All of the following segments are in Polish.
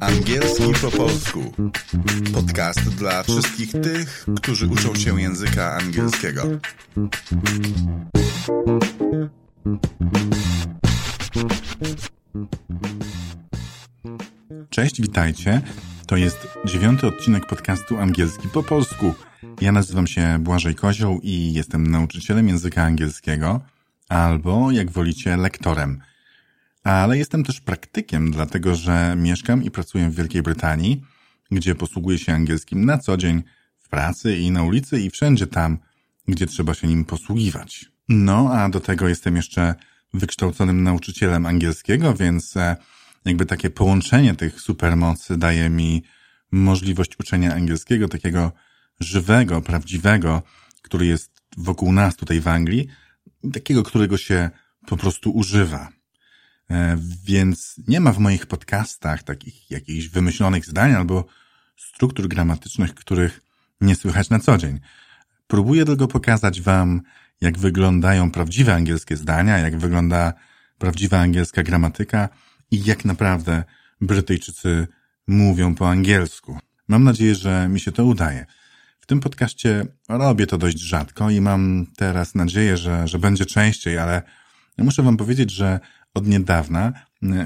Angielski po polsku. Podcast dla wszystkich tych, którzy uczą się języka angielskiego. Cześć, witajcie. To jest dziewiąty odcinek podcastu Angielski po polsku. Ja nazywam się Błażej Kozioł i jestem nauczycielem języka angielskiego, albo jak wolicie, lektorem. Ale jestem też praktykiem, dlatego że mieszkam i pracuję w Wielkiej Brytanii, gdzie posługuję się angielskim na co dzień w pracy i na ulicy i wszędzie tam, gdzie trzeba się nim posługiwać. No, a do tego jestem jeszcze wykształconym nauczycielem angielskiego, więc e, jakby takie połączenie tych supermocy daje mi możliwość uczenia angielskiego, takiego żywego, prawdziwego, który jest wokół nas tutaj w Anglii, takiego, którego się po prostu używa. E, więc nie ma w moich podcastach takich jakichś wymyślonych zdań albo struktur gramatycznych, których nie słychać na co dzień. Próbuję tylko pokazać Wam, jak wyglądają prawdziwe angielskie zdania, jak wygląda prawdziwa angielska gramatyka i jak naprawdę Brytyjczycy mówią po angielsku. Mam nadzieję, że mi się to udaje. Tym podcaście robię to dość rzadko i mam teraz nadzieję, że, że będzie częściej, ale muszę Wam powiedzieć, że od niedawna,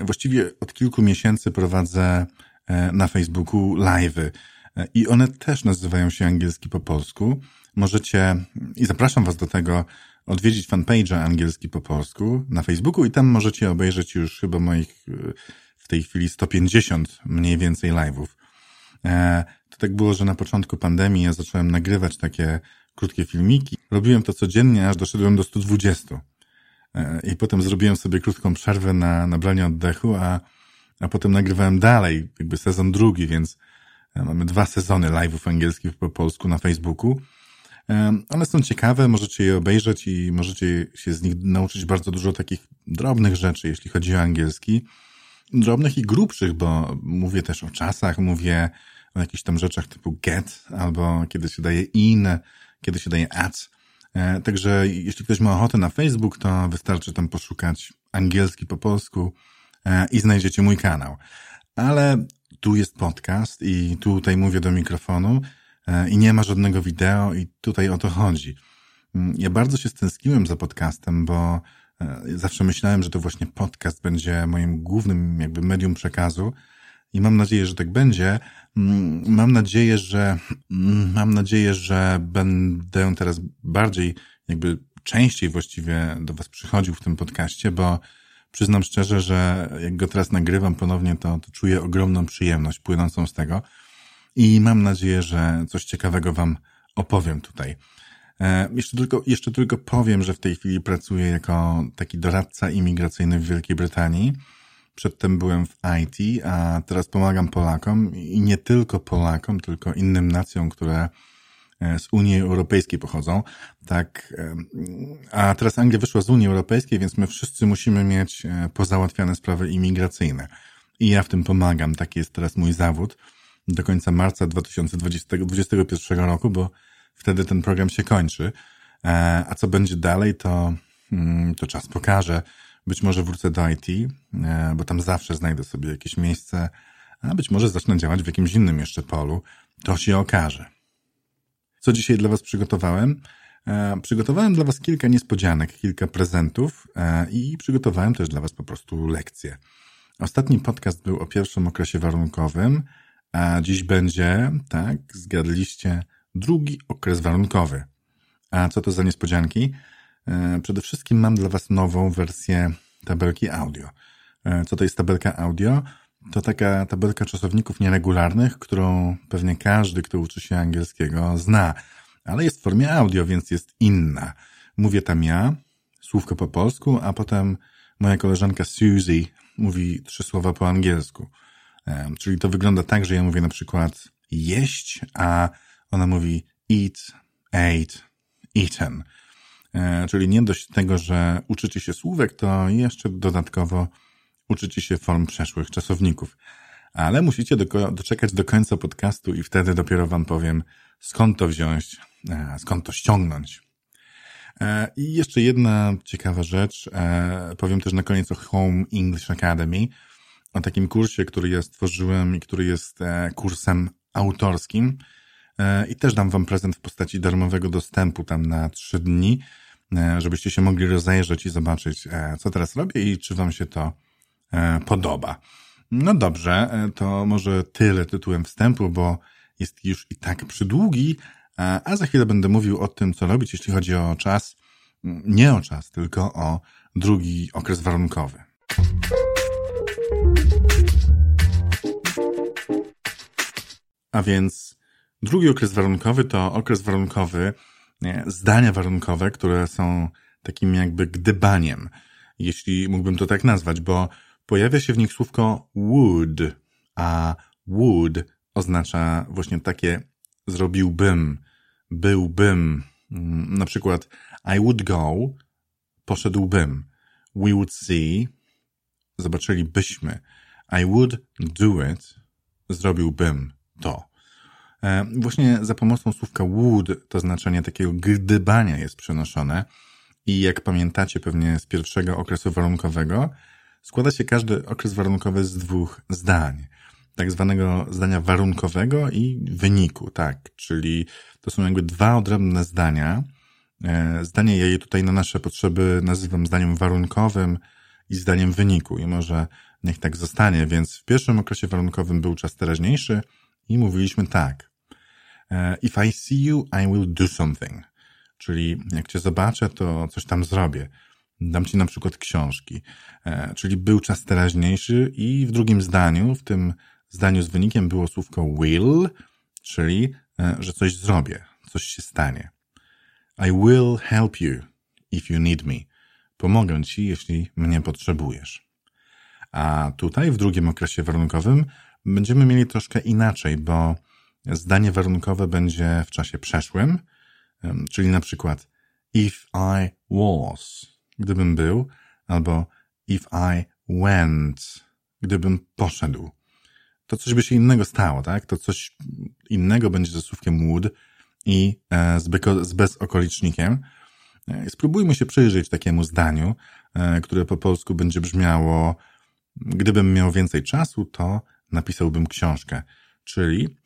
właściwie od kilku miesięcy prowadzę e, na Facebooku live'y e, i one też nazywają się angielski po polsku. Możecie, i zapraszam Was do tego, odwiedzić fanpage'a angielski po polsku na Facebooku i tam możecie obejrzeć już chyba moich e, w tej chwili 150 mniej więcej live'ów. To tak było, że na początku pandemii ja zacząłem nagrywać takie krótkie filmiki. Robiłem to codziennie, aż doszedłem do 120. E, I potem zrobiłem sobie krótką przerwę na nabranie oddechu, a, a potem nagrywałem dalej, jakby sezon drugi, więc e, mamy dwa sezony live'ów angielskich po polsku na Facebooku. E, one są ciekawe, możecie je obejrzeć i możecie się z nich nauczyć bardzo dużo takich drobnych rzeczy, jeśli chodzi o angielski. Drobnych i grubszych, bo mówię też o czasach, mówię o jakichś tam rzeczach typu get, albo kiedy się daje in, kiedy się daje at. E, także jeśli ktoś ma ochotę na Facebook, to wystarczy tam poszukać angielski po polsku e, i znajdziecie mój kanał. Ale tu jest podcast i tutaj mówię do mikrofonu e, i nie ma żadnego wideo i tutaj o to chodzi. Mm, ja bardzo się stęskiłem za podcastem, bo zawsze myślałem, że to właśnie podcast będzie moim głównym jakby medium przekazu i mam nadzieję, że tak będzie. Mm, mam nadzieję, że mm, mam nadzieję, że będę teraz bardziej, jakby częściej właściwie do Was przychodził w tym podcaście, bo przyznam szczerze, że jak go teraz nagrywam ponownie, to, to czuję ogromną przyjemność płynącą z tego i mam nadzieję, że coś ciekawego Wam opowiem tutaj. E, jeszcze tylko, jeszcze tylko powiem, że w tej chwili pracuję jako taki doradca imigracyjny w Wielkiej Brytanii. Przedtem byłem w IT, a teraz pomagam Polakom i nie tylko Polakom, tylko innym nacjom, które e, z Unii Europejskiej pochodzą. Tak, e, a teraz Anglia wyszła z Unii Europejskiej, więc my wszyscy musimy mieć e, pozałatwiane sprawy imigracyjne. I ja w tym pomagam. Taki jest teraz mój zawód do końca marca 2021 roku, bo wtedy ten program się kończy. A co będzie dalej, to, mm, to czas pokaże. Być może wrócę do IT, e, bo tam zawsze znajdę sobie jakieś miejsce, a być może zacznę działać w jakimś innym jeszcze polu. To się okaże. Co dzisiaj dla Was przygotowałem? E, przygotowałem dla Was kilka niespodzianek, kilka prezentów e, i przygotowałem też dla Was po prostu lekcje. Ostatni podcast był o pierwszym okresie warunkowym, a dziś będzie, tak, zgadliście, drugi okres warunkowy. A co to za niespodzianki? E, przede wszystkim mam dla Was nową wersję tabelki audio. E, co to jest tabelka audio? To taka tabelka czasowników nieregularnych, którą pewnie każdy, kto uczy się angielskiego, zna, ale jest w formie audio, więc jest inna. Mówię tam ja, słówko po polsku, a potem moja koleżanka Suzy mówi trzy słowa po angielsku. E, czyli to wygląda tak, że ja mówię na przykład jeść, a ona mówi eat, ate, eaten. E, czyli nie dość tego, że uczycie się słówek, to jeszcze dodatkowo uczycie się form przeszłych czasowników. Ale musicie do, doczekać do końca podcastu i wtedy dopiero wam powiem, skąd to wziąć, e, skąd to ściągnąć. E, I jeszcze jedna ciekawa rzecz. Powiem też na koniec o Home English Academy, o takim kursie, który ja stworzyłem i który jest kursem autorskim. I też dam wam prezent w postaci darmowego dostępu tam na trzy dni, żebyście się mogli rozejrzeć i zobaczyć, co teraz robię i czy wam się to podoba. No dobrze, to może tyle tytułem wstępu, bo jest już i tak przydługi, a za chwilę będę mówił o tym, co robić, jeśli chodzi o czas. Nie o czas, tylko o drugi okres warunkowy. A więc drugi okres warunkowy to okres warunkowy, zdania warunkowe, które są takim jakby gdybaniem, jeśli mógłbym to tak nazwać, bo pojawia się w nich słówko would, a would oznacza właśnie takie zrobiłbym, byłbym. Mm, na przykład I would go, poszedłbym. We would see, zobaczylibyśmy. I would do it, zrobiłbym to. E, właśnie za pomocą słówka would to znaczenie takiego gdybania jest przenoszone i jak pamiętacie pewnie z pierwszego okresu warunkowego, składa się każdy okres warunkowy z dwóch zdań tak zwanego zdania warunkowego i wyniku, tak, czyli to są jakby dwa odrębne zdania. E, zdanie ja je tutaj na nasze potrzeby nazywam zdaniem warunkowym i zdaniem wyniku i może niech tak zostanie, więc w pierwszym okresie warunkowym był czas teraźniejszy i mówiliśmy tak. E, if I see you, I will do something. Czyli jak cię zobaczę, to coś tam zrobię. Dam ci na przykład książki. E, czyli był czas teraźniejszy i w drugim zdaniu, w tym zdaniu z wynikiem było słówko will, czyli, e, że coś zrobię, coś się stanie. I will help you if you need me. Pomogę ci, jeśli mnie potrzebujesz. A tutaj w drugim okresie warunkowym będziemy mieli troszkę inaczej, bo zdanie warunkowe będzie w czasie przeszłym, czyli na przykład if I was, gdybym był, albo if I went, gdybym poszedł to coś by się innego stało, tak? To coś innego będzie ze słówkiem would i e, z, beko, z bezokolicznikiem. E, spróbujmy się przyjrzeć takiemu zdaniu, e, które po polsku będzie brzmiało gdybym miał więcej czasu, to napisałbym książkę. Czyli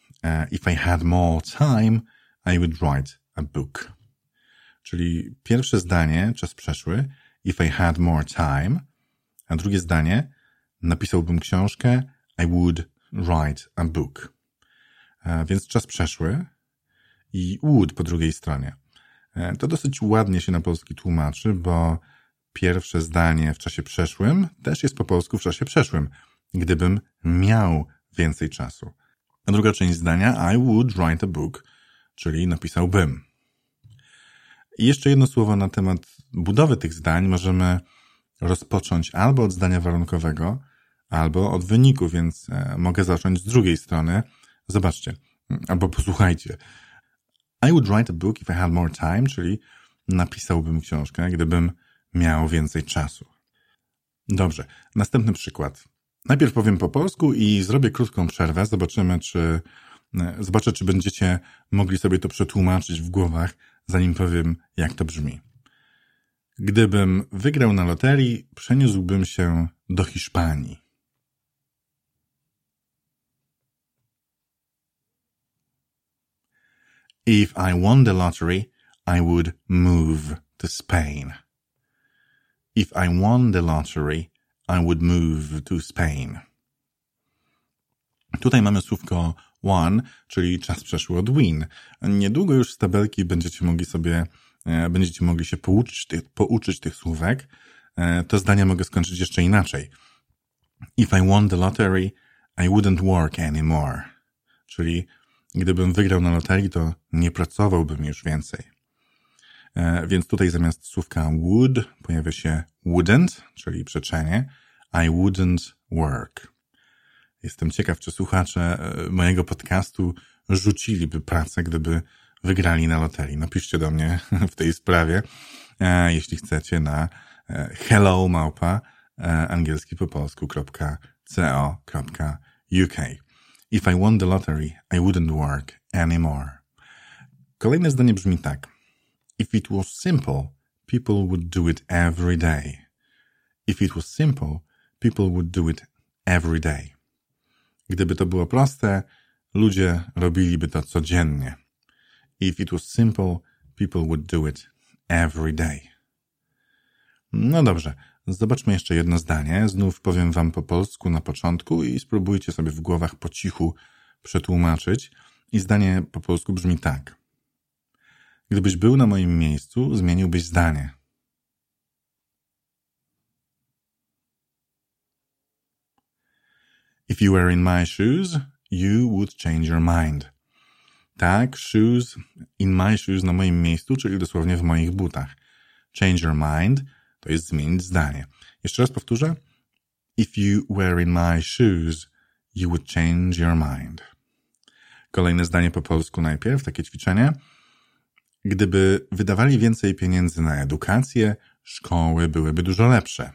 if I had more time, I would write a book. Czyli pierwsze zdanie, czas przeszły, if I had more time, a drugie zdanie, napisałbym książkę, I would write a book. E, więc czas przeszły i would po drugiej stronie. E, to dosyć ładnie się na polski tłumaczy, bo pierwsze zdanie w czasie przeszłym też jest po polsku w czasie przeszłym. Gdybym miał więcej czasu. A druga część zdania I would write a book, czyli napisałbym. I jeszcze jedno słowo na temat budowy tych zdań. Możemy rozpocząć albo od zdania warunkowego, albo od wyniku, więc e, mogę zacząć z drugiej strony. Zobaczcie, albo posłuchajcie. I would write a book if I had more time, czyli napisałbym książkę, gdybym miał więcej czasu. Dobrze, następny przykład. Najpierw powiem po polsku i zrobię krótką przerwę. Zobaczymy, czy e, zobaczę, czy będziecie mogli sobie to przetłumaczyć w głowach, zanim powiem, jak to brzmi. Gdybym wygrał na loterii, przeniósłbym się do Hiszpanii. If I won the lottery, I would move to Spain. If I won the lottery, I would move to Spain. Tutaj mamy słówko won, czyli czas przeszły od win. Niedługo już z tabelki będziecie mogli sobie, e, będziecie mogli się pouczyć pouczyć tych słówek. E, to zdanie mogę skończyć jeszcze inaczej. If I won the lottery, I wouldn't work anymore. Czyli Gdybym wygrał na loterii, to nie pracowałbym już więcej. E, więc tutaj zamiast słówka would pojawia się wouldn't, czyli przeczenie I wouldn't work. Jestem ciekaw, czy słuchacze e, mojego podcastu rzuciliby pracę, gdyby wygrali na loterii. Napiszcie do mnie w tej sprawie, e, jeśli chcecie, na hello małpa angielski po polsku.co.uk. If I won the lottery, I wouldn't work anymore. Kolejne zdanie brzmi tak. If it was simple, people would do it every day. If it was simple, people would do it every day. Gdyby to było proste, ludzie robiliby to codziennie. If it was simple, people would do it every day. No dobrze, zobaczmy jeszcze jedno zdanie. Znów powiem wam po polsku na początku i spróbujcie sobie w głowach po cichu przetłumaczyć. I zdanie po polsku brzmi tak. Gdybyś był na moim miejscu, zmieniłbyś zdanie. If you were in my shoes, you would change your mind. Tak, shoes, in my shoes, na moim miejscu, czyli dosłownie w moich butach. Change your mind to jest zmienić zdanie. Jeszcze raz powtórzę. If you were in my shoes, you would change your mind. Kolejne zdanie po polsku najpierw, takie ćwiczenie. Gdyby wydawali więcej pieniędzy na edukację, szkoły byłyby dużo lepsze.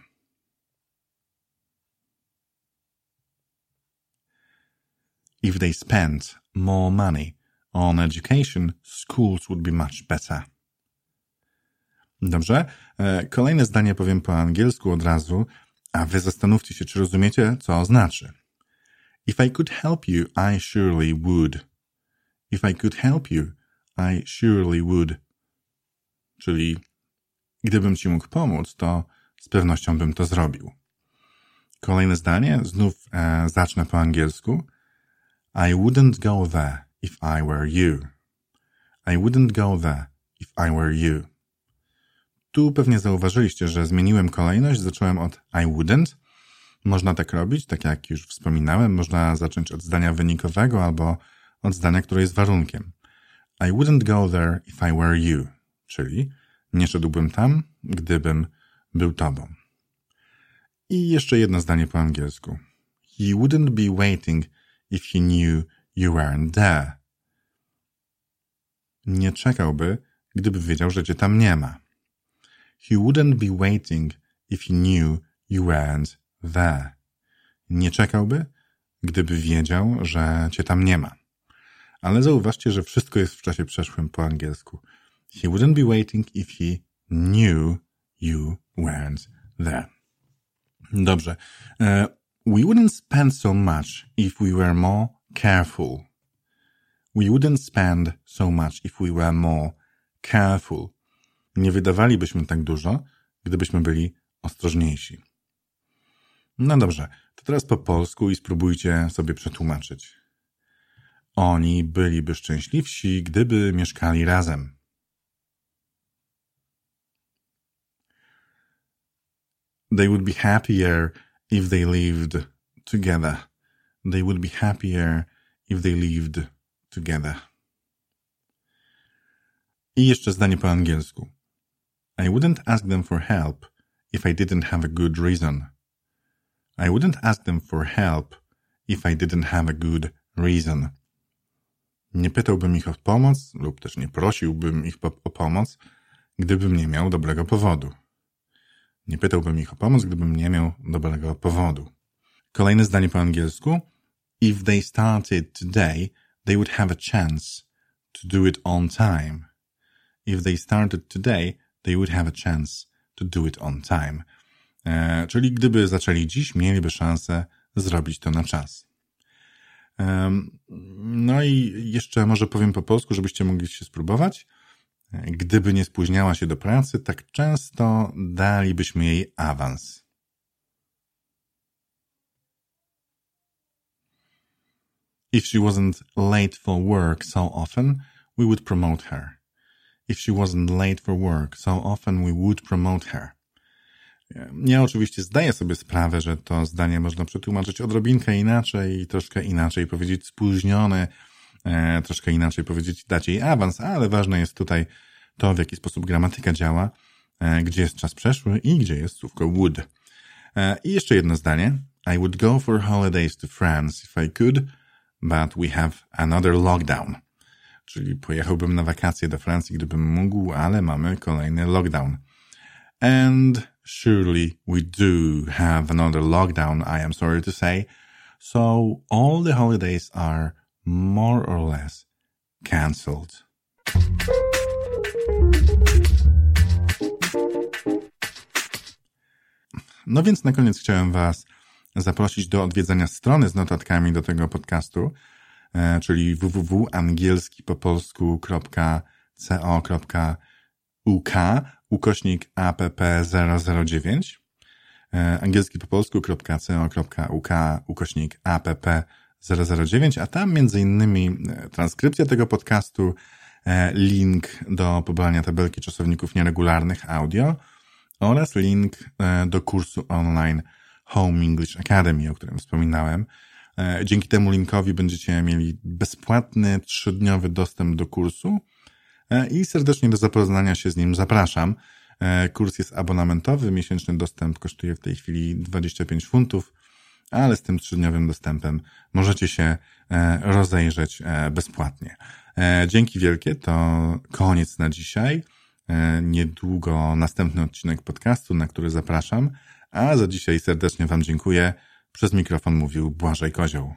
If they spent more money on education, schools would be much better. Dobrze. E, kolejne zdanie powiem po angielsku od razu, a wy zastanówcie się, czy rozumiecie, co znaczy. If I could help you, I surely would. If I could help you, I surely would. Czyli gdybym ci mógł pomóc, to z pewnością bym to zrobił. Kolejne zdanie, znów e, zacznę po angielsku. I wouldn't go there if I were you. I wouldn't go there if I were you. Tu pewnie zauważyliście, że zmieniłem kolejność, zacząłem od I wouldn't. Można tak robić, tak jak już wspominałem, można zacząć od zdania wynikowego albo od zdania, które jest warunkiem. I wouldn't go there if I were you, czyli nie szedłbym tam, gdybym był tobą. I jeszcze jedno zdanie po angielsku. He wouldn't be waiting if he knew you weren't there. Nie czekałby, gdyby wiedział, że cię tam nie ma. He wouldn't be waiting if he knew you weren't there. Nie czekałby, gdyby wiedział, że cię tam nie ma. Ale zauważcie, że wszystko jest w czasie przeszłym po angielsku. He wouldn't be waiting if he knew you weren't there. Dobrze. Uh, we wouldn't spend so much if we were more careful. We wouldn't spend so much if we were more careful. Nie wydawalibyśmy tak dużo, gdybyśmy byli ostrożniejsi. No dobrze, to teraz po polsku i spróbujcie sobie przetłumaczyć. Oni byliby szczęśliwsi, gdyby mieszkali razem. They would be happier if they lived together. They would be happier if they lived together. I jeszcze zdanie po angielsku. I wouldn't ask them for help if I didn't have a good reason. I wouldn't ask them for help if I didn't have a good reason. Nie pytałbym ich o pomoc, lub też nie prosiłbym ich o pomoc, gdybym nie miał dobrego powodu. Nie pytałbym ich o pomoc, gdybym nie miał dobrego powodu. Kolejne zdanie po angielsku. If they started today, they would have a chance to do it on time. If they started today, they would have a chance to do it on time. E, czyli gdyby zaczęli dziś, mieliby szansę zrobić to na czas. No i jeszcze może powiem po polsku, żebyście mogli się spróbować. Gdyby nie spóźniała się do pracy, tak często dalibyśmy jej awans. If she wasn't late for work so often, we would promote her. If she wasn't late for work so often, we would promote her. Ja oczywiście zdaję sobie sprawę, że to zdanie można przetłumaczyć odrobinkę inaczej, troszkę inaczej powiedzieć spóźnione, e, troszkę inaczej powiedzieć dać jej awans, ale ważne jest tutaj to, w jaki sposób gramatyka działa, e, gdzie jest czas przeszły i gdzie jest słówko would. E, I jeszcze jedno zdanie. I would go for holidays to France if I could, but we have another lockdown. Czyli pojechałbym na wakacje do Francji, gdybym mógł, ale mamy kolejny lockdown. And surely we do have another lockdown, I am sorry to say. So all the holidays are more or less cancelled. No więc na koniec chciałem Was zaprosić do odwiedzenia strony z notatkami do tego podcastu, e, czyli www.angielski.co.uk ukośnik app009 e, angielski po polsku.co.uk ukośnik app009, a tam między innymi e, transkrypcja tego podcastu, link do pobrania tabelki czasowników nieregularnych audio oraz link do kursu online Home English Academy, o którym wspominałem. E, dzięki temu linkowi będziecie mieli bezpłatny, trzydniowy dostęp do kursu e, i serdecznie do zapoznania się z nim zapraszam. E, kurs jest abonamentowy, miesięczny dostęp kosztuje w tej chwili 25 funtów, ale z tym trzydniowym dostępem możecie się rozejrzeć bezpłatnie. Dzięki wielkie, to koniec na dzisiaj. Niedługo następny odcinek podcastu, na który zapraszam. A za dzisiaj serdecznie Wam dziękuję. Przez mikrofon mówił Błażej Kozioł.